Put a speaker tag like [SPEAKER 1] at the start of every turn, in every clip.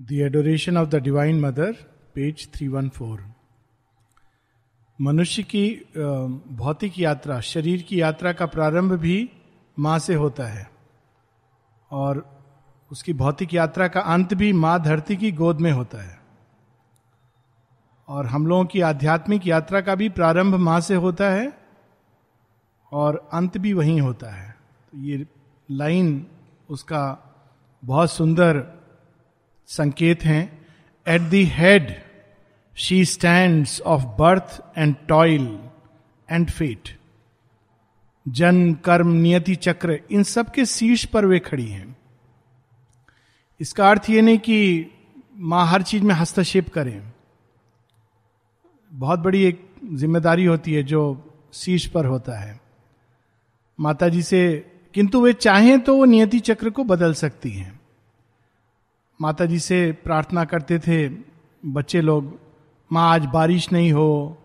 [SPEAKER 1] The Adoration of the Divine Mother, page 314 मनुष्य की भौतिक यात्रा शरीर की यात्रा का प्रारंभ भी माँ से होता है। और उसकी भौतिक यात्रा का अंत भी माँ धरती की गोद में होता है। और हम लोगों की आध्यात्मिक यात्रा का भी प्रारंभ माँ से होता है और अंत भी वहीं होता है। तो ये लाइन उसका बहुत सुंदर संकेत हैं। At the head she stand of birth and toil and fate जन्म कर्म, नियति, चक्र, इन सब के शीर्ष पर वे खड़ी हैं। इसका अर्थ ये नहीं कि माँ हर चीज़ में हस्तक्षेप करें। बहुत बड़ी एक ज़िम्मेदारी होती है जो शीर्ष पर होता है। माता जी से, किंतु वे चाहें तो वो नियति चक्र को बदल सकती हैं। माता जी से प्रार्थना करते थे, बच्चे लोग, माँ, आज बारिश नहीं हो,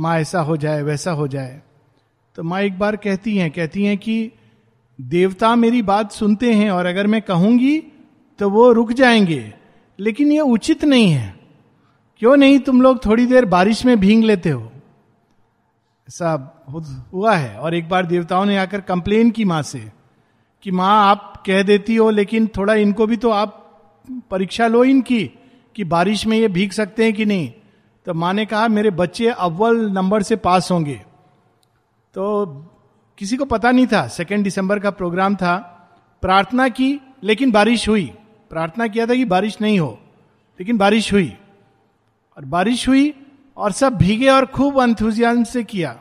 [SPEAKER 1] माँ ऐसा हो जाए, वैसा हो जाए। तो माँ एक बार कहती हैं कहती हैं कि, देवता मेरी बात सुनते हैं और अगर मैं कहूँगी तो वो रुक जाएँगे, लेकिन ये उचित नहीं है। क्यों नहीं तुम लोग थोड़ी देर बारिश में भींग लेते हो? ऐसा हुआ है। और एक बार देवताओं ने आकर कंप्लेन की माँ से, कि, माँ, आप कह देती हो, लेकिन थोड़ा इनको भी तो आप परीक्षा लो इनकी कि बारिश में ये भीग सकते हैं कि नहीं। तो माँ ने कहा, मेरे बच्चे अव्वल नंबर से पास होंगे। तो किसी को पता नहीं था सेकेंड दिसंबर का प्रोग्राम था। प्रार्थना की, लेकिन बारिश हुई। प्रार्थना किया था कि बारिश नहीं हो, लेकिन बारिश हुई। और बारिश हुई और सब भीगे और खूब अंथुजियाम से किया।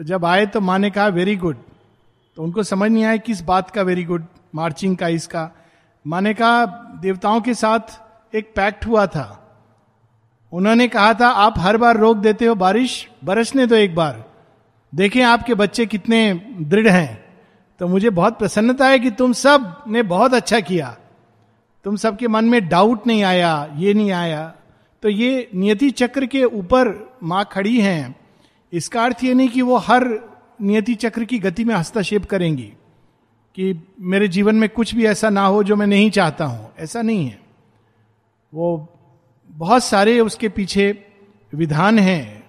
[SPEAKER 1] तो जब आए तो माँ ने कहा वेरी गुड तो उनको समझ नहीं आया किस बात का वेरी गुड मार्चिंग का, इसका। माँ ने कहा, देवताओं के साथ एक पैक्ट हुआ था। उन्होंने कहा था, आप हर बार रोक देते हो बारिश, बरसने दो एक बार। देखें आपके बच्चे कितने दृढ़ हैं। तो मुझे बहुत प्रसन्नता है कि तुम सबने बहुत अच्छा किया। तुम सबके मन में डाउट नहीं आया, ये नहीं आया। तो ये नियति चक्र के ऊपर माँ खड़ी हैं। इसका अर्थ ये नहीं कि वो हर नियति चक्र की गति में हस्तक्षेप करेंगी। कि मेरे जीवन में कुछ भी ऐसा ना हो जो मैं नहीं चाहता हूँ। ऐसा नहीं है। वो बहुत सारे उसके पीछे विधान हैं।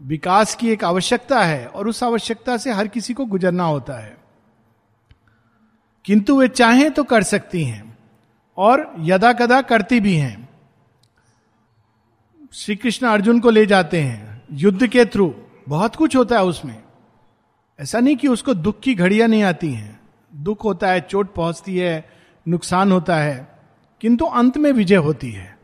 [SPEAKER 1] विकास की एक आवश्यकता है और उस आवश्यकता से हर किसी को गुजरना होता है। किंतु वे चाहें तो कर सकती हैं और यदा कदा करती भी हैं। श्री कृष्ण अर्जुन को ले जाते हैं। युद्ध के थ्रू। बहुत कुछ होता है उसमें। ऐसा नहीं कि उसको दुख की घड़ियाँ नहीं आती हैं। दुख होता है, चोट पहुँचती है, नुकसान होता है, किंतु अंत में विजय होती है।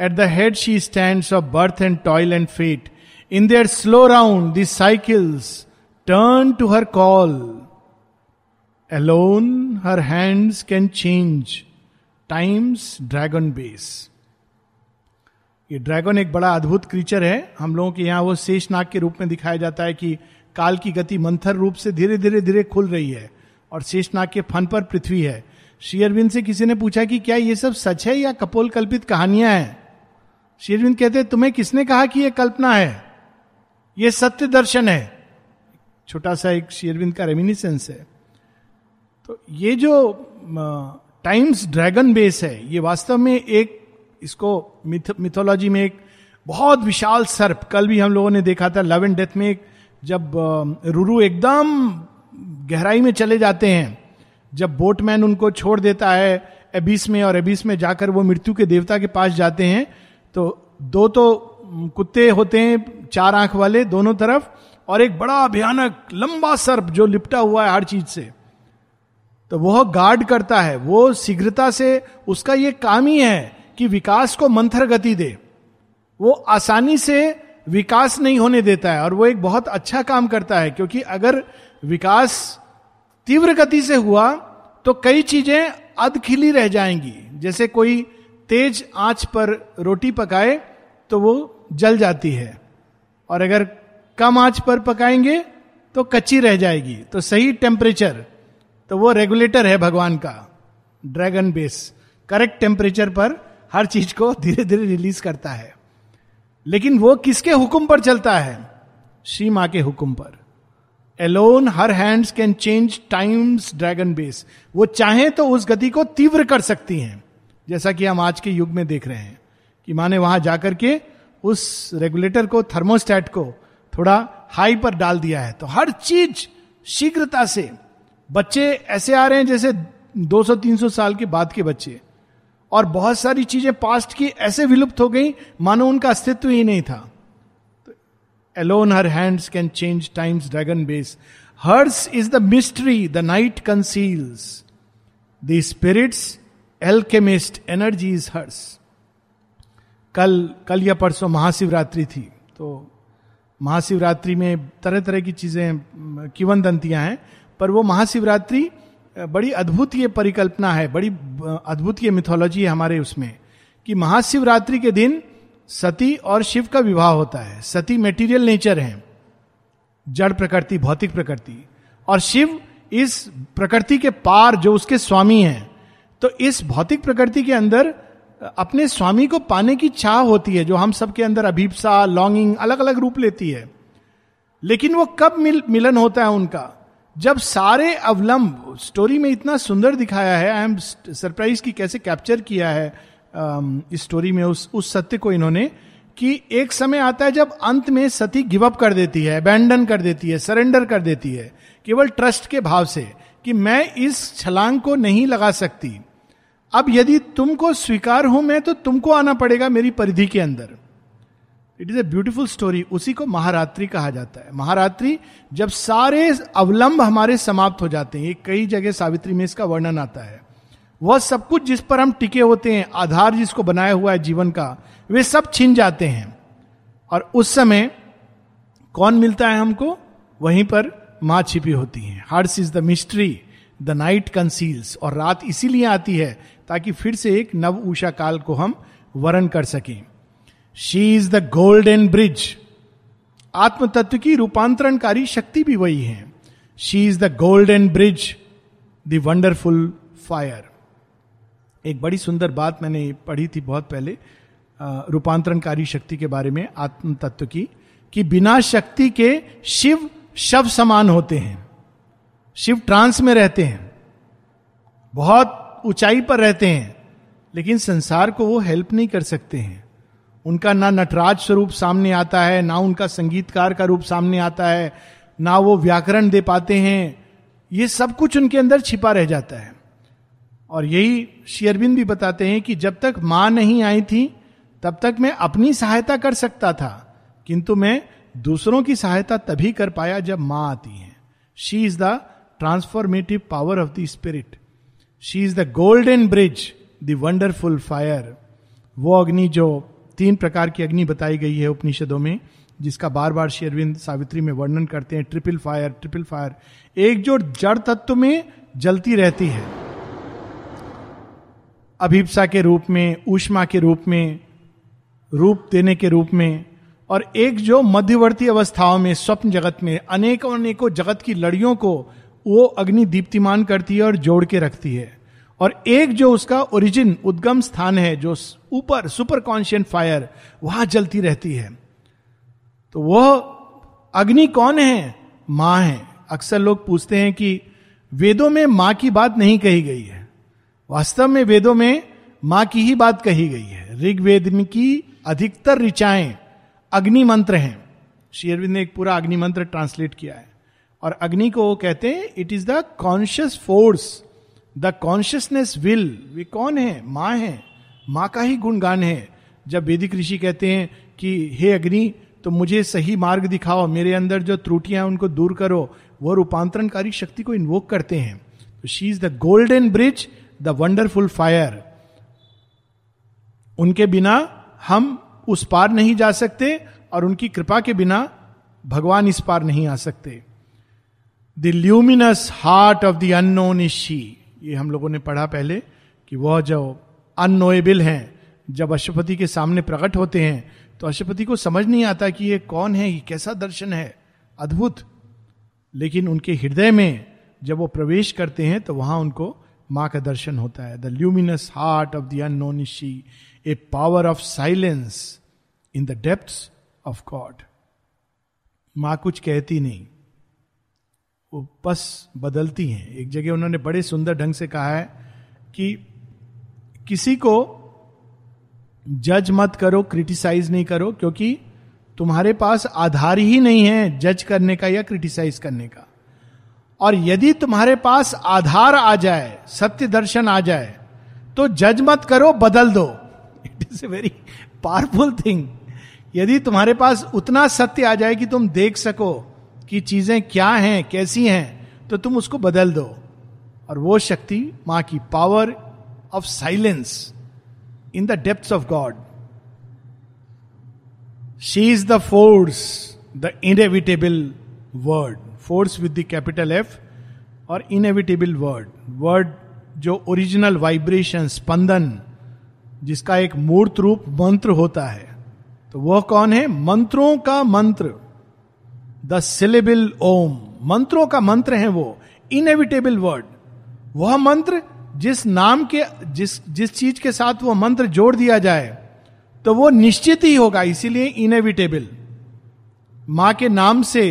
[SPEAKER 1] At the head she stand of birth and toil and fate in their slow round the cycles turn to her call alone her hands can change times dragon base ये ड्रैगन एक बड़ा अद्भुत क्रीचर है। हम लोगों के यहाँ वो शेष नाग के रूप में दिखाया जाता है कि काल की गति मंथर रूप से धीरे धीरे धीरे खुल रही है। और शेषनाग के फन पर पृथ्वी है। श्री अरविंद से किसी ने पूछा कि क्या ये सब सच है या कपोल कल्पित कहानियाँ हैं? श्री अरविंद कहते तुम्हें किसने कहा कि यह कल्पना है? यह सत्य दर्शन है। छोटा सा एक श्री अरविंद का रेमिनिसेंस है। तो ये जो टाइम्स ड्रैगन बेस है ये वास्तव में एक इसको मिथ, मिथोलॉजी में एक बहुत विशाल सर्प कल भी हम लोगों ने देखा था लव एंड डेथ में एक जब रुरु एकदम गहराई में चले जाते हैं। जब बोटमैन उनको छोड़ देता है, एबिस में और एबिस में जाकर वो मृत्यु के देवता के पास जाते हैं तो दो तो कुत्ते होते हैं, चार आँख वाले दोनों तरफ़, और एक बड़ा भयानक लंबा सर्प जो लिपटा हुआ है हर चीज़ से। तो वह गार्ड करता है, वो शीघ्रता से उसका ये काम ही है कि विकास को मंथर गति दे। वो आसानी से विकास नहीं होने देता है, और वो एक बहुत अच्छा काम करता है, क्योंकि अगर विकास तीव्र गति से हुआ तो कई चीज़ें अधखिली रह जाएँगी। जैसे कोई तेज आँच पर रोटी पकाए तो वो जल जाती है। और अगर कम आँच पर पकाएँगे तो कच्ची रह जाएगी। तो सही टेम्परेचर तो वो रेगुलेटर है भगवान का। ड्रैगन बेस करेक्ट टेम्परेचर पर हर चीज़ को धीरे धीरे रिलीज़ करता है। लेकिन वो किसके हुक्म पर चलता है? श्री माँ के हुक्म पर। Alone her hands can change times dragon base वो चाहे तो उस गति को तीव्र कर सकती हैं, जैसा कि हम आज के युग में देख रहे हैं, कि माने वहाँ जाकर के उस रेगुलेटर को थर्मोस्टेट को थोड़ा हाई पर डाल दिया है। तो हर चीज़ शीघ्रता से, बच्चे ऐसे आ रहे हैं जैसे 200-300 साल के बाद के बच्चे, और बहुत सारी चीज़ें पास्ट की ऐसे विलुप्त हो गई, मानो उनका अस्तित्व ही नहीं था। Alone her hands can change times dragon base hers is the mystery the night conceals the spirit's alchemist energy is hers कल कल या परसों महाशिवरात्रि थी तो महाशिवरात्रि में तरह तरह की चीज़ें, किवंदंतियाँ हैं, पर वो महाशिवरात्रि, बड़ी अद्भुत ये परिकल्पना है, बड़ी, अद्भुत ये मिथोलॉजी है हमारे उसमें, कि महाशिवरात्रि के दिन सती और शिव का विवाह होता है। सती मेटीरियल नेचर है। जड़ प्रकृति भौतिक प्रकृति। और शिव इस प्रकृति के पार जो उसके स्वामी हैं तो इस भौतिक प्रकृति के अंदर अपने स्वामी को पाने की चाह होती है जो हम सबके अंदर अभीपसा लॉन्गिंग अलग अलग रूप लेती है। लेकिन वो कब मिल, मिलन होता है उनका? जब सारे अवलंब स्टोरी में इतना सुंदर दिखाया है आई एम सरप्राइज़ की कैसे कैप्चर किया है इस स्टोरी में उस उस सत्य को इन्होंने कि एक समय आता है जब अंत में सती गिव अप कर देती है अबैंडन कर देती है सरेंडर कर देती है, केवल ट्रस्ट के भाव से कि मैं इस छलांग को नहीं लगा सकती। अब यदि तुमको स्वीकार हो मैं तो तुमको आना पड़ेगा मेरी परिधि के अंदर। It is a beautiful story उसी को महारात्रि कहा जाता है। महारात्रि जब सारे अवलंब हमारे समाप्त हो जाते हैं कई जगह सावित्री में इसका वर्णन आता है। वह सब कुछ जिस पर हम टिके होते हैं, आधार जिसको बनाया हुआ है जीवन का, वे सब छिन जाते हैं। और उस समय कौन मिलता है हमको? वहीं पर माँ छिपी होती है। Hers is the mystery the night conceals और रात इसीलिए आती है ताकि फिर से एक नव ऊषा काल को हम वर्ण कर सकें। She is the golden bridge आत्म तत्व की रूपांतरणकारी शक्ति भी वही है। She is the golden bridge the wonderful fire एक बड़ी सुंदर बात मैंने पढ़ी थी बहुत पहले रूपांतरणकारी शक्ति के बारे में आत्म तत्व की, कि बिना शक्ति के शिव शव समान होते हैं, शिव ट्रांस में रहते हैं, बहुत ऊंचाई पर रहते हैं, लेकिन संसार को वो हेल्प नहीं कर सकते हैं। उनका ना नटराज स्वरूप सामने आता है, ना उनका संगीतकार का रूप सामने आता है, ना वो व्याकरण दे पाते हैं, ये सब कुछ उनके अंदर छिपा रह जाता है। और यही शेयरबिंद भी बताते हैं कि जब तक माँ नहीं आई थी, तब तक मैं अपनी सहायता कर सकता था, किंतु मैं दूसरों की सहायता तभी कर पाया जब माँ आती है। She is the transformative power of the spirit she is the golden bridge the wonderful fire वो अग्नि जो तीन प्रकार की अग्नि बताई गई है उपनिषदों में, जिसका बार बार शेरविंद सावित्री में वर्णन करते हैं ट्रिपल फायर ट्रिपल फायर एक जो जड़ तत्व में जलती रहती है। अभिप्सा के रूप में, ऊष्मा के रूप में, रूप देने के रूप में, और एक जो मध्यवर्ती अवस्थाओं में, स्वप्न जगत में, अनेकों अनेकों जगत की लड़ियों को, वो अग्नि दीप्तिमान करती है और जोड़ के रखती है। और एक जो उसका ओरिजिन उद्गम स्थान है, जो ऊपर सुपर कॉन्शियंट फायर वहाँ जलती रहती है। तो वह अग्नि कौन है? माँ है। अक्सर लोग पूछते हैं कि वेदों में माँ की बात नहीं कही गई है। वास्तव में वेदों में माँ की ही बात कही गई है। ऋग्वेद की अधिकतर ऋचाएँ अग्नि मंत्र हैं। शेयरविंद ने एक पूरा अग्नि मंत्र ट्रांसलेट किया है। और अग्नि को वो कहते हैं it is the conscious force the consciousness will वे कौन है? माँ है। माँ का ही गुणगान है। जब वेदिक ऋषि कहते हैं कि, हे अग्नि तो मुझे सही मार्ग दिखाओ। मेरे अंदर जो त्रुटियाँ हैं, उनको दूर करो। वो रूपांतरणकारी शक्ति को इन्वोक करते हैं। She is the golden bridge the wonderful fire, उनके बिना हम उस पार नहीं जा सकते और उनकी कृपा के बिना भगवान इस पार नहीं आ सकते। The luminous heart of the unknown is she ये हम लोगों ने पढ़ा पहले कि वह जो अनोएबल हैं, जब अशुपति के सामने प्रकट होते हैं तो अशुपति को समझ नहीं आता कि ये कौन है, ये कैसा दर्शन है, अद्भुत। लेकिन उनके हृदय में जब वो प्रवेश करते हैं तो वहाँ उनको माँ का दर्शन होता है। The luminous heart of the unknown she a power of silence in the depth of God माँ कुछ कहती नहीं। वो बस बदलती हैं। एक जगह उन्होंने बड़े सुंदर ढंग से कहा है कि किसी को जज मत करो क्रिटिसाइज नहीं करो, क्योंकि तुम्हारे पास आधार ही नहीं है जज करने का या क्रिटिसाइज करने का। और यदि तुम्हारे पास आधार आ जाए, सत्य दर्शन आ जाए तो जज मत करो, बदल दो। It is a very powerful thing यदि तुम्हारे पास उतना सत्य आ जाए कि तुम देख सको कि चीज़ें क्या हैं, कैसी हैं तो तुम उसको बदल दो। और वो शक्ति, माँ की power of silence in the depth of God she is the force the inevitable word force with the capital F और इनएविटेबल वर्ड वर्ड जो ओरिजिनल वाइब्रेशन स्पंदन, जिसका एक मूर्त रूप मंत्र होता है। तो वह कौन है? मंत्रों का मंत्र। द सिलेबल ओम मंत्रों का मंत्र है वो। इनएविटेबल वर्ड वह मंत्र जिस नाम के, जिस जिस चीज़ के साथ वो मंत्र जोड़ दिया जाए तो वो निश्चित ही होगा, इसीलिए इनएविटेबल माँ के नाम से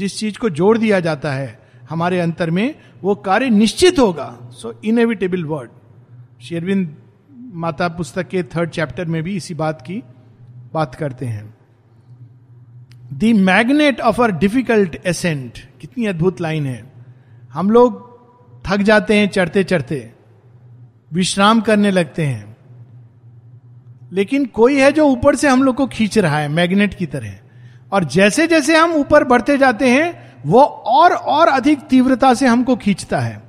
[SPEAKER 1] जिस चीज़ को जोड़ दिया जाता है हमारे अंतर में, वो कार्य निश्चित होगा। सो इनएविटेबल वर्ड शेरविंद माता पुस्तक के थर्ड चैप्टर में भी इसी बात की बात करते हैं। The magnet of our difficult ascent कितनी अद्भुत लाइन है। हम लोग थक जाते हैं, चढ़ते चढ़ते, विश्राम करने लगते हैं। लेकिन कोई है जो ऊपर से हम लोग को खींच रहा है मैग्नेट की तरह। और जैसे जैसे हम ऊपर बढ़ते जाते हैं, वो और और अधिक तीव्रता से हमको खींचता है।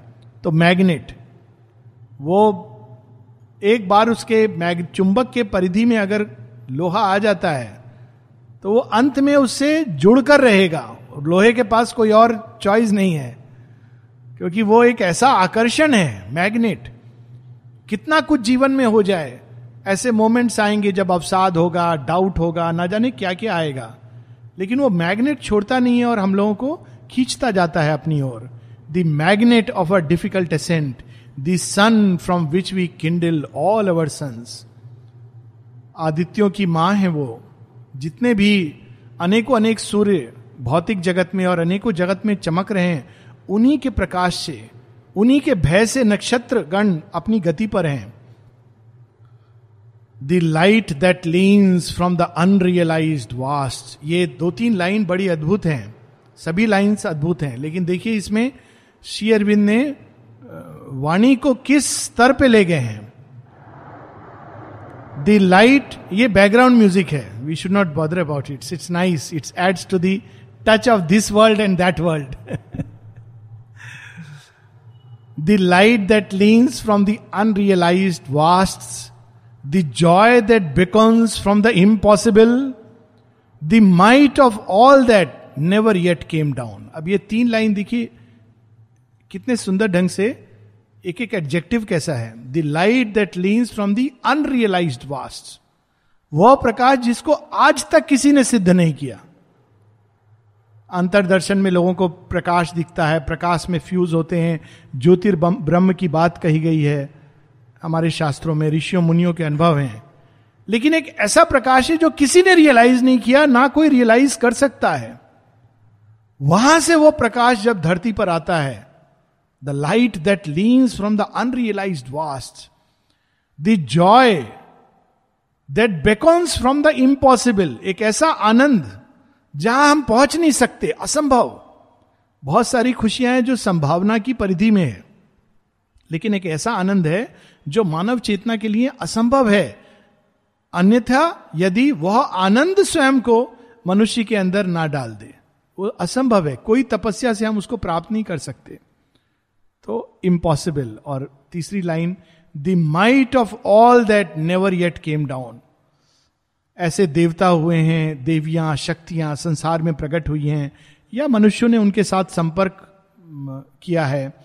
[SPEAKER 1] तो मैग्नेट, वो एक बार उसके मैग, चुंबक के परिधि में अगर लोहा आ जाता है तो वो अंत में उससे जुड़कर रहेगा। लोहे के पास कोई और चॉइस नहीं है, क्योंकि वो एक ऐसा आकर्षण है, मैग्नेट। कितना कुछ जीवन में हो जाए, ऐसे मोमेंट्स आएँगे जब अवसाद होगा, डाउट होगा, ना जाने क्या क्या आएगा। लेकिन वो मैग्नेट छोड़ता नहीं है और हम लोगों को खींचता जाता है अपनी ओर। The magnet of a difficult ascent the sun from which we kindle all our suns आदित्यों की माँ है वो, जितने भी अनेकों अनेक सूर्य भौतिक जगत में और अनेकों जगत में चमक रहे हैं, उन्हीं के प्रकाश से, उन्हीं के भय से नक्षत्र गण अपनी गति पर हैं। The light that leans from the unrealised vast ये दो तीन लाइन बड़ी अद्भुत हैं। सभी लाइन्स अद्भुत हैं। लेकिन देखिए इसमें श्री अरविंद ने वाणी को किस स्तर पे ले गए हैं? द लाइट ये बैकग्राउंड म्यूज़िक है। We should not bother about it's it's nice it's adds to the touch of this world and that world the light that leans from the unrealised vast the joy that beckons from the impossible the might of all that never yet came down अब ये तीन line देखिए, कितने सुंदर ढंग से एक एक एडजेक्टिव कैसा है? The light that leans from the unrealised vast वह प्रकाश जिसको आज तक किसी ने सिद्ध नहीं किया। अंतरदर्शन में लोगों को प्रकाश दिखता है, प्रकाश में फ्यूज होते हैं। ज्योतिर्ब्रह्म की बात कही गई है। हमारे शास्त्रों में, ऋषियों, मुनियों के अनुभव हैं। लेकिन एक ऐसा प्रकाश है जो किसी ने रियलाइज़ नहीं किया, ना कोई रियलाइज़ कर सकता है। वहाँ से वो प्रकाश जब धरती पर आता है the light that leans from the unrealised vast the joy that beckons from the impossible एक ऐसा आनंद जहाँ हम पहुँच नहीं सकते, असंभव। बहुत सारी खुशियाँ हैं जो संभावना की परिधि में है। लेकिन एक ऐसा आनंद है जो मानव चेतना के लिए असंभव है। अन्यथा, यदि वह आनंद स्वयं को मनुष्य के अंदर ना डाल दे, वो असंभव है। कोई तपस्या से हम उसको प्राप्त नहीं कर सकते। तो इम्पॉसिबल और तीसरी line the might of all that never yet came down ऐसे देवता हुए हैं, देवियाँ, शक्तियाँ संसार में प्रकट हुई हैं, या मनुष्यों ने उनके साथ संपर्क किया है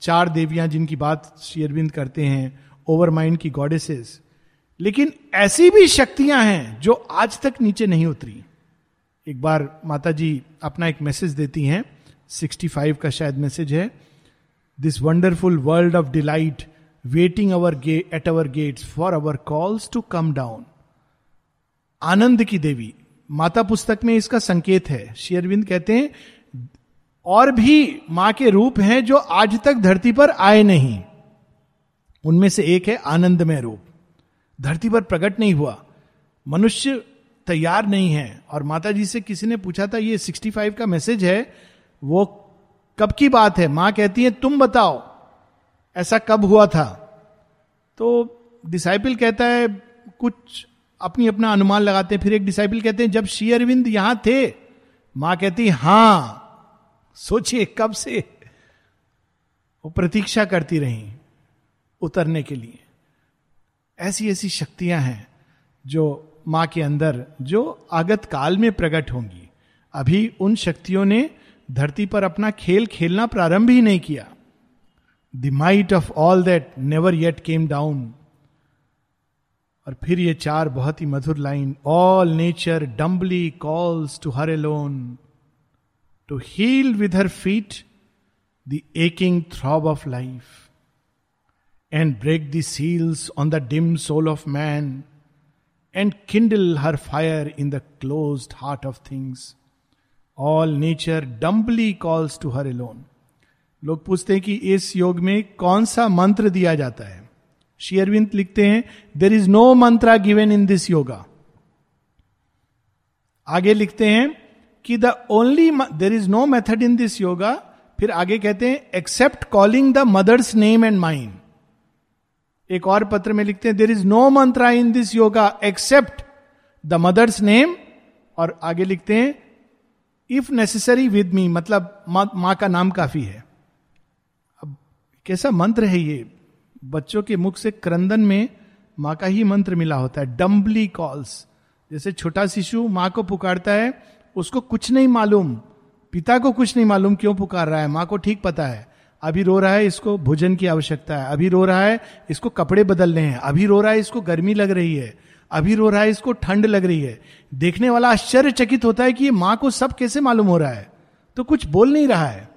[SPEAKER 1] चार देवियाँ जिनकी बात शेयरविंद करते हैं ओवर माइंड की गॉडेसेस लेकिन ऐसी भी शक्तियाँ हैं जो आज तक नीचे नहीं उतरी। एक बार माता जी अपना एक मैसेज देती हैं 65 का शायद मैसेज है। This wonderful world of delight waiting our gate at our gates for our calls to come down आनंद की देवी। माता पुस्तक में इसका संकेत है। शेयरविंद कहते हैं और भी माँ के रूप हैं जो आज तक धरती पर आए नहीं। उनमें से एक है आनंदमय रूप। धरती पर प्रकट नहीं हुआ। मनुष्य तैयार नहीं है। और माता जी से किसी ने पूछा था, ये 65 का मैसेज है, वो कब की बात है? माँ कहती है, तुम बताओ, ऐसा कब हुआ था? तो डिसाइपल कहता है, कुछ अपनी अपना अनुमान लगाते हैं। फिर एक डिसाइपल कहते हैं, जब श्री अरविंद यहाँ थे? माँ कहती हाँ सोचिए कब से वो प्रतीक्षा करती रही उतरने के लिए। ऐसी ऐसी शक्तियाँ हैं जो माँ के अंदर, जो आगत काल में प्रकट होंगी। अभी उन शक्तियों ने धरती पर अपना खेल खेलना प्रारंभ ही नहीं किया। The might of all that never yet came down और फिर ये चार बहुत ही मधुर line all nature dumbly calls to her alone to heal with her feet the aching throb of life and break the seals on the dim soul of man and kindle her fire in the close heart of things all nature dumbly calls to her alone लोग पूछते हैं कि इस योग में कौन सा मंत्र दिया जाता है? शेयरविंद लिखते हैं there is no mantra given in this yoga आगे लिखते हैं कि the only there is no method in this yoga फिर आगे कहते हैं except calling the mother's name and mind एक और पत्र में लिखते हैं there is no mantra in this yoga except the mother's name और आगे लिखते हैं इफ़ नेसेसरी विद मी मतलब माँ का नाम काफ़ी है। अब कैसा मंत्र है ये? बच्चों के मुख से क्रंदन में माँ का ही मंत्र मिला होता है डम्बली कॉल्स जैसे छोटा शिशु माँ को पुकारता है उसको कुछ नहीं मालूम। पिता को कुछ नहीं मालूम क्यों पुकार रहा है। माँ को ठीक पता है। अभी रो रहा है, इसको भोजन की आवश्यकता है। अभी रो रहा है, इसको कपड़े बदलने हैं। अभी रो रहा है, इसको गर्मी लग रही है। अभी रो रहा है, इसको ठंड लग रही है। देखने वाला आश्चर्यचकित होता है कि ये माँ को सब कैसे मालूम हो रहा है। तो कुछ बोल नहीं रहा है।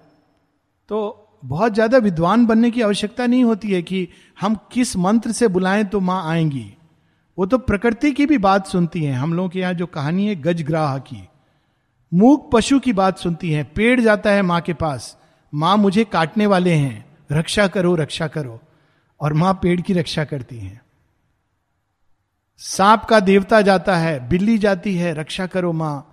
[SPEAKER 1] तो बहुत ज़्यादा विद्वान बनने की आवश्यकता नहीं होती है कि हम किस मंत्र से बुलाएँ तो माँ आएँगी। वो तो प्रकृति की भी बात सुनती है। हम लोगों के यहाँ जो कहानी है, गजग्राह की। मूक पशु की बात सुनती है, पेड़ जाता है माँ के पास, माँ मुझे काटने वाले हैं, रक्षा करो रक्षा करो, और माँ पेड़ की रक्षा करती है। सांप का देवता जाता है, बिल्ली जाती है, रक्षा करो माँ।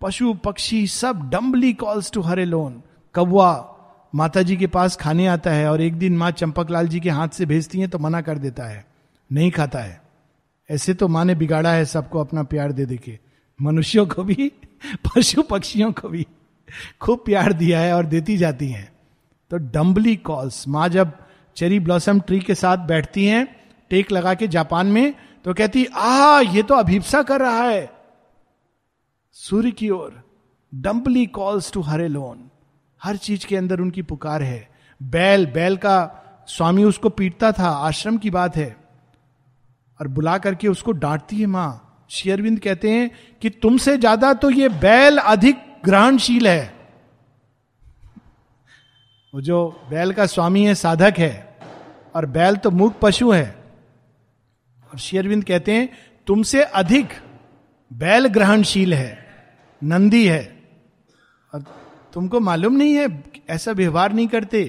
[SPEAKER 1] पशु, पक्षी सब dumbly calls to her alone. कौवा माता जी के पास खाने आता है और एक दिन माँ चंपकलाल जी के हाथ से भेजती है तो मना कर देता है, नहीं खाता है। ऐसे तो माँ ने बिगाड़ा है सबको अपना प्यार दे देके मनुष्यों को भी, पशु पक्षियों को भी खूब प्यार दिया है और देती जाती हैं। तो डम्बली कॉल्स, माँ जब चेरी ब्लॉसम ट्री के साथ बैठती हैं, टेक लगा के जापान में तो कहती आ ये तो अभिप्सा कर रहा है। सूर्य की ओर dumbly calls to her alone. हर चीज़ के अंदर उनकी पुकार है। बैल बैल का स्वामी उसको पीटता था, आश्रम की बात है। और बुला करके उसको डांटती है माँ शेयरविंद कहते हैं कि तुमसे ज़्यादा तो ये बैल अधिक ग्रहणशील है। वो जो बैल का स्वामी है, साधक है, और बैल तो मूक पशु है। और शेयरविंद कहते हैं, तुमसे अधिक बैल ग्रहणशील है, नंदी है। और तुमको मालूम नहीं है, ऐसा व्यवहार नहीं करते।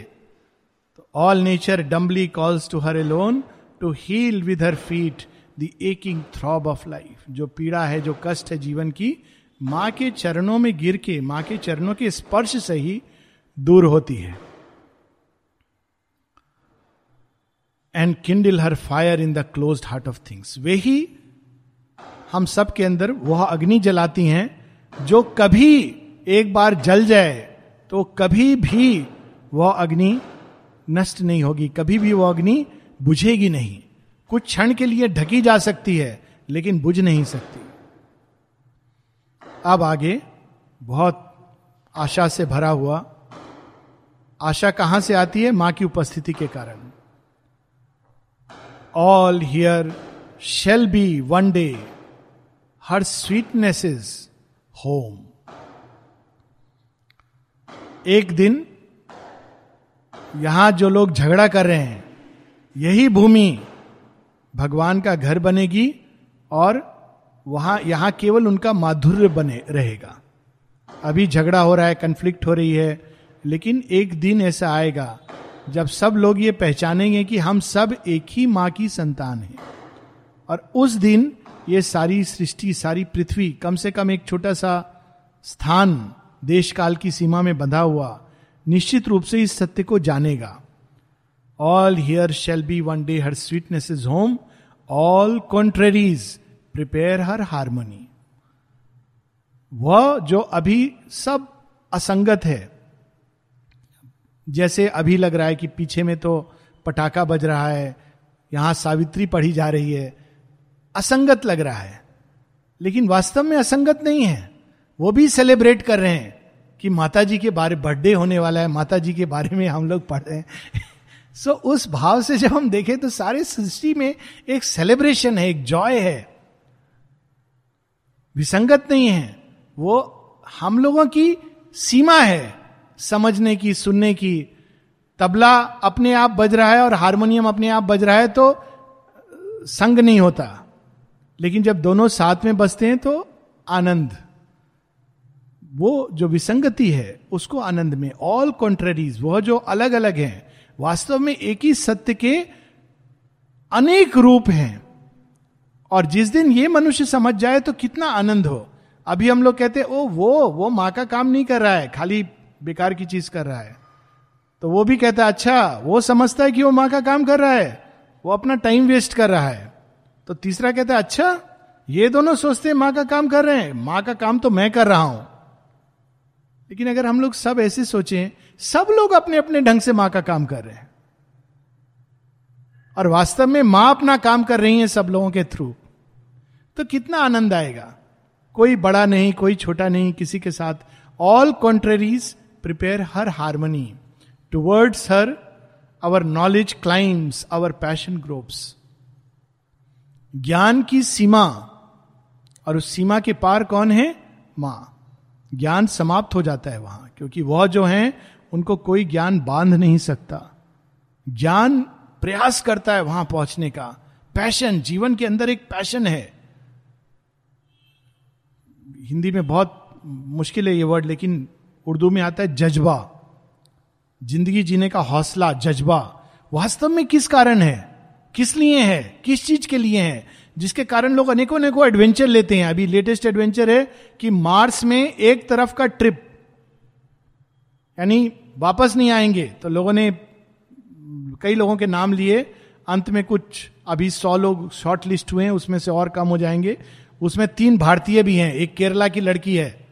[SPEAKER 1] तो all nature dumbly calls to her alone to heal with her feet aching throb of life जो पीड़ा है, जो कष्ट है जीवन की, माँ के चरणों में गिर के, माँ के चरणों के स्पर्श से ही दूर होती है। And kindle her fire in the close heart of things वे ही हम सब के अंदर वह अग्नि जलाती हैं, जो कभी एक बार जल जाए तो कभी भी वह अग्नि नष्ट नहीं होगी, कभी भी वह अग्नि बुझेगी नहीं। कुछ क्षण के लिए ढकी जा सकती है, लेकिन बुझ नहीं सकती। अब आगे, बहुत आशा से भरा हुआ, आशा कहाँ से आती है? माँ की उपस्थिति के कारण। All here shall be one day her sweetness is home एक दिन, यहाँ जो लोग झगड़ा कर रहे हैं, यही भूमि भगवान का घर बनेगी और वहाँ, यहाँ केवल उनका माधुर्य बने, रहेगा। अभी झगड़ा हो रहा है कंफ्लिक्ट हो रही है, लेकिन एक दिन ऐसा आएगा, जब सब लोग ये पहचानेंगे कि हम सब एक ही माँ की संतान हैं। और उस दिन ये सारी सृष्टि, सारी पृथ्वी, कम से कम एक छोटा सा स्थान देश काल की सीमा में बंधा हुआ, निश्चित रूप से इस सत्य को जानेगा। All here shall be one day her sweetness is home all contraries prepare her harmony वह जो अभी सब असंगत है, जैसे अभी लग रहा है कि पीछे में तो पटाखा बज रहा है, यहाँ सावित्री पढ़ी जा रही है, असंगत लग रहा है। लेकिन वास्तव में असंगत नहीं है। वो भी सेलिब्रेट कर रहे हैं कि माता जी के बारे बर्थडे होने वाला है माता जी के बारे में हम लोग पढ़ रहे हैं। सो so, उस भाव से जब हम देखें तो सारे सृष्टि में एक सेलिब्रेशन है एक जॉय है। विसंगत नहीं है। वो हम लोगों की सीमा है समझने की सुनने की। तबला अपने आप बज रहा है और हारमोनियम अपने आप बज रहा है तो संग नहीं होता। लेकिन जब दोनों साथ में बजते हैं तो आनंद। वो जो विसंगति है उसको आनंद में। ऑल कॉन्ट्ररीज वह जो अलग अलग हैं वास्तव में एक ही सत्य के अनेक रूप हैं। और जिस दिन ये मनुष्य समझ जाए तो कितना आनंद हो। अभी हम लोग कहते ओ, वो वो माँ का काम नहीं कर रहा है, खाली बेकार की चीज़ कर रहा है। तो वो भी कहता है अच्छा वो समझता है कि वो माँ का काम कर रहा है, वो अपना टाइम वेस्ट कर रहा है। तो तीसरा कहता है अच्छा ये दोनों सोचते हैं माँ का काम कर रहे हैं, माँ का काम तो मैं कर रहा हूँ। लेकिन अगर हम लोग सब ऐसे सोचें सब लोग अपने अपने ढंग से माँ का काम कर रहे हैं। और वास्तव में माँ अपना काम कर रही है सब लोगों के थ्रू। तो कितना आनंद आएगा। कोई बड़ा नहीं, कोई छोटा नहीं, किसी के साथ। All contraries prepare her harmony towards her our knowledge climbs our passion gropes ज्ञान की सीमा, और उस सीमा के पार कौन है? माँ। ज्ञान समाप्त हो जाता है वहाँ, क्योंकि वह जो है उनको कोई ज्ञान बाँध नहीं सकता। ज्ञान प्रयास करता है वहाँ पहुँचने का। पैशन, जीवन के अंदर एक पैशन है। हिंदी में बहुत मुश्किल है ये वर्ड, लेकिन उर्दू में आता है जज्बा। ज़िंदगी जीने का हौसला, जज्बा। वास्तव में किस कारण है? किस लिए है? किस चीज़ के लिए है? जिसके कारण लोग अनेकों अनेकों एडवेंचर लेते हैं। अभी लेटेस्ट एडवेंचर है कि मार्स में एक तरफ़ का ट्रिप यानी वापस नहीं आएँगे तो लोगों ने, कई लोगों के नाम लिए, अंत में कुछ, अभी सौ लोग शॉर्ट लिस्ट हुए उसमें से और कम हो जाएँगे। उसमें तीन भारतीय भी हैं, एक केरला की लड़की है,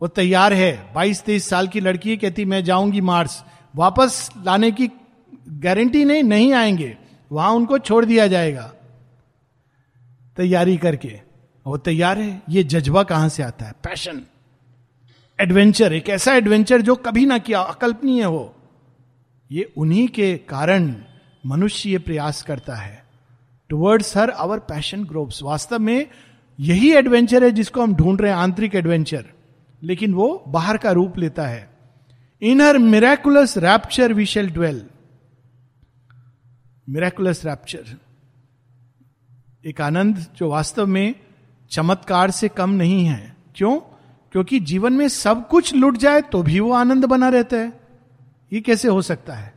[SPEAKER 1] वो तैयार है बाईस तेईस साल की लड़की है, कहती, मैं जाऊँगी मार्स। वापस लाने की गारंटी नहीं नहीं आएँगे, वहाँ उनको छोड़ दिया जाएगा, तैयारी करके। वो तैयार है, ये जज्बा कहाँ से आता है? पैशन एडवेंचर एक ऐसा एडवेंचर जो कभी ना किया, अकल्पनीय हो, ये उन्हीं के कारण मनुष्य ये प्रयास करता है। Towards her our passion gropes वास्तव में यही एडवेंचर है जिसको हम ढूंढ रहे हैं, आंतरिक एडवेंचर लेकिन वो बाहर का रूप लेता है। In her miraculous rapture we shall dwell miraculous rapture एक आनंद जो वास्तव में चमत्कार से कम नहीं है। क्यों? क्योंकि जीवन में सब कुछ लुट जाए तो भी वो आनंद बना रहता है। ये कैसे हो सकता है?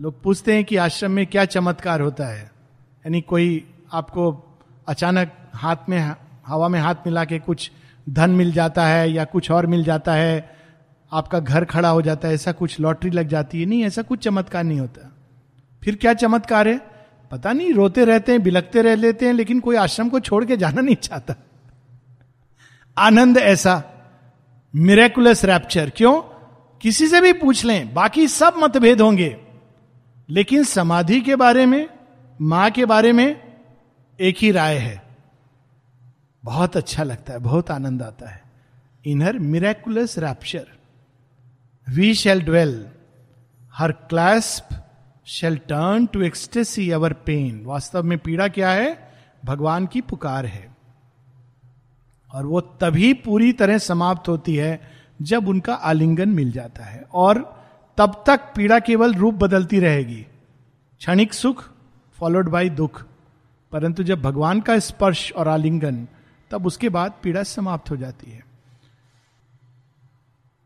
[SPEAKER 1] लोग पूछते हैं कि आश्रम में क्या चमत्कार होता है। यानी कोई आपको अचानक हाथ में, हवा में हाथ मिला के कुछ धन मिल जाता है या कुछ और मिल जाता है, आपका घर खड़ा हो जाता है, ऐसा कुछ लॉटरी लग जाती है। नहीं, ऐसा कुछ चमत्कार नहीं होता। फिर क्या चमत्कार है? पता नहीं, रोते रहते हैं बिलकते रह लेते हैं, लेकिन कोई आश्रम को छोड़ के जाना नहीं चाहता। आनंद ऐसा मिरेकुलस रैप्चर क्यों? किसी से भी पूछ लें, बाकी सब मतभेद होंगे। लेकिन समाधि के बारे में, माँ के बारे में एक ही राय है। बहुत अच्छा लगता है, बहुत आनंद आता है। In her miraculous rapture we shall dwell her clasp shall turn to ecstasy our pain वास्तव में पीड़ा क्या है? भगवान की पुकार है। और वो तभी पूरी तरह समाप्त होती है जब उनका आलिंगन मिल जाता है और तब तक पीड़ा केवल रूप बदलती रहेगी। क्षणिक सुख फॉलोड बाई दुख। परंतु जब भगवान का स्पर्श और आलिंगन, तब उसके बाद पीड़ा समाप्त हो जाती है।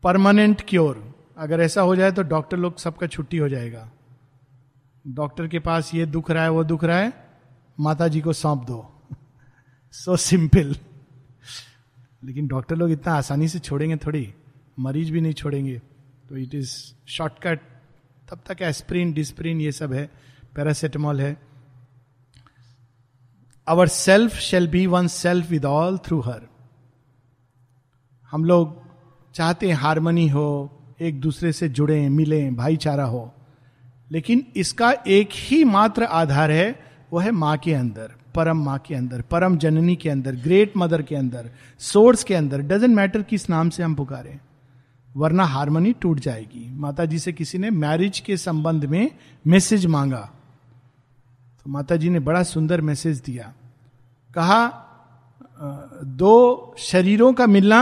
[SPEAKER 1] परमानेंट क्योर अगर ऐसा हो जाए तो डॉक्टर लोग सबका छुट्टी हो जाएगा। डॉक्टर के पास ये दुख रहा है, वो दुख रहा है माता जी को सौंप दो। सो सिंपल लेकिन डॉक्टर लोग इतना आसानी से छोड़ेंगे थोड़ी, मरीज़ भी नहीं छोड़ेंगे तो इट इज़ शॉर्टकट तब तक एस्प्रिन डिस्प्रिन ये सब है पैरासिटामॉल है। Our self shall be one self with all through her हम लोग चाहते हैं हारमोनी हो, एक दूसरे से जुड़े, मिले, भाईचारा हो, लेकिन इसका एक ही मात्र आधार है, वो है माँ के अंदर। परम माँ के अंदर, परम जननी के अंदर ग्रेट मदर के अंदर सोर्स के अंदर डजेंट मैटर किस नाम से हम पुकारे, वरना हारमोनी टूट जाएगी। माता जी से किसी ने मैरिज के संबंध में मैसेज मांगा तो माता जी ने बड़ा सुंदर मैसेज दिया। कहा दो शरीरों का मिलना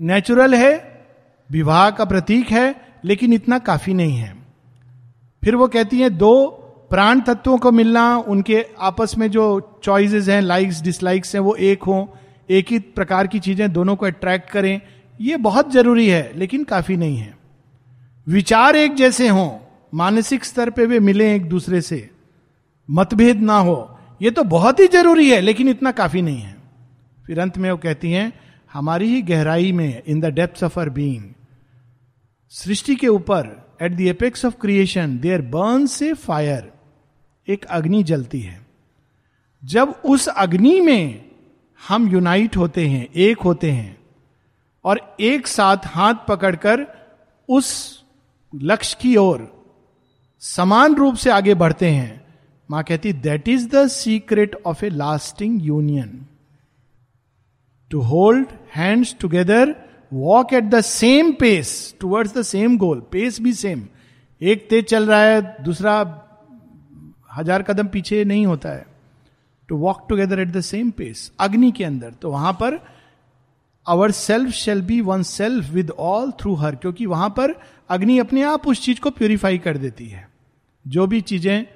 [SPEAKER 1] नेचुरल है, विवाह का प्रतीक है, लेकिन इतना काफ़ी नहीं है। फिर वो कहती है, दो प्राण तत्वों को मिलना, उनके आपस में जो चॉइसेस हैं लाइक्स डिसलाइक्स हैं, वो एक हो, एक ही प्रकार की चीज़ें दोनों को अट्रैक्ट करें, ये बहुत ज़रूरी है, लेकिन काफ़ी नहीं है। विचार एक जैसे हों, मानसिक स्तर पे वे मिले एक दूसरे से, मतभेद ना हो, ये तो बहुत ही ज़रूरी है, लेकिन इतना काफ़ी नहीं है। फिर अंत में वो कहती हैं, हमारी ही गहराई में in the depth of our being सृष्टि के ऊपर at the apex of creation there burn से फायर एक अग्नि जलती है। जब उस अग्नि में हम यूनाइट होते हैं, एक होते हैं, और एक साथ हाथ पकड़कर उस लक्ष्य की ओर समान रूप से आगे बढ़ते हैं, माँ कहती that is the secret of a lasting union to hold hands together walk at the same pace towards the same goal pace भी सेम एक तेज चल रहा है, दूसरा हज़ार कदम पीछे नहीं होता है। To walk together at the same pace अग्नि के अंदर। तो वहाँ पर our self shall be one self with all through her क्योंकि वहाँ पर अग्नि अपने आप उस चीज़ को प्योरीफाई कर देती है। जो भी चीज़ें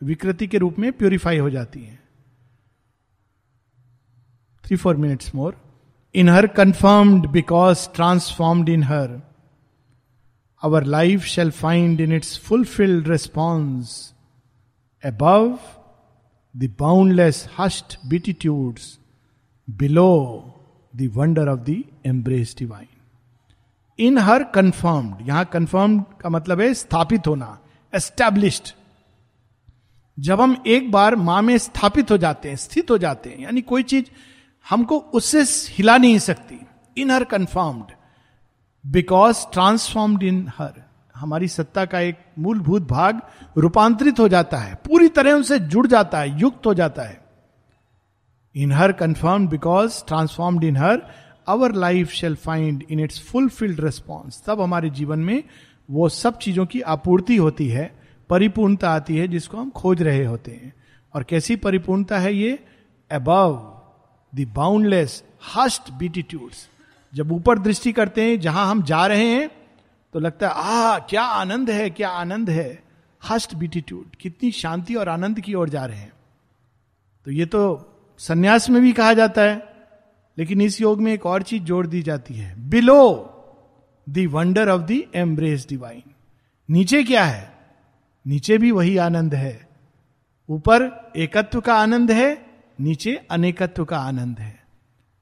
[SPEAKER 1] विकृति के रूप में प्योरीफाई हो जाती हैं। Three four minutes more in her conformed because transformed in her our life shall find in its fulfilled response above the boundless hushed beatitudes, below the wonder of the embrace divine. In her conformed यहाँ conformed का मतलब है स्थापित होना established जब हम एक बार माँ में स्थापित हो जाते हैं स्थित हो जाते हैं यानी कोई चीज़ हमको उससे हिला नहीं सकती in her conformed because transformed in her हमारी सत्ता का एक मूलभूत भाग रूपांतरित हो जाता है, पूरी तरह उनसे जुड़ जाता है, युक्त हो जाता है। In her conform because transformed in her our life shall find in its fulfilled response तब हमारे जीवन में वो सब चीज़ों की आपूर्ति होती है, परिपूर्णता आती है जिसको हम खोज रहे होते हैं। और कैसी परिपूर्णता है ये? Above the boundless host beatitudes जब ऊपर दृष्टि करते हैं, जहाँ हम जा रहे हैं तो लगता है आ क्या आनंद है, क्या आनंद है। हस्ट बीटीट्यूड, कितनी शांति और आनंद की ओर जा रहे हैं। तो ये तो संन्यास में भी कहा जाता है, लेकिन इस योग में एक और चीज़ जोड़ दी जाती है। Below the wonder of the embrace divine. नीचे क्या है? नीचे भी वही आनंद है। ऊपर एकत्व का आनंद है, नीचे अनेकत्व का आनंद है।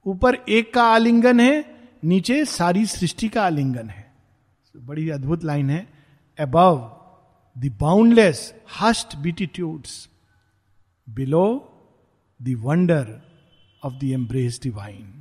[SPEAKER 1] ऊपर एक का आलिंगन है, नीचे सारी सृष्टि का आलिंगन है। बड़ी अद्भुत लाइन है above the boundless hush beatitudes below the wonder of the embrace divine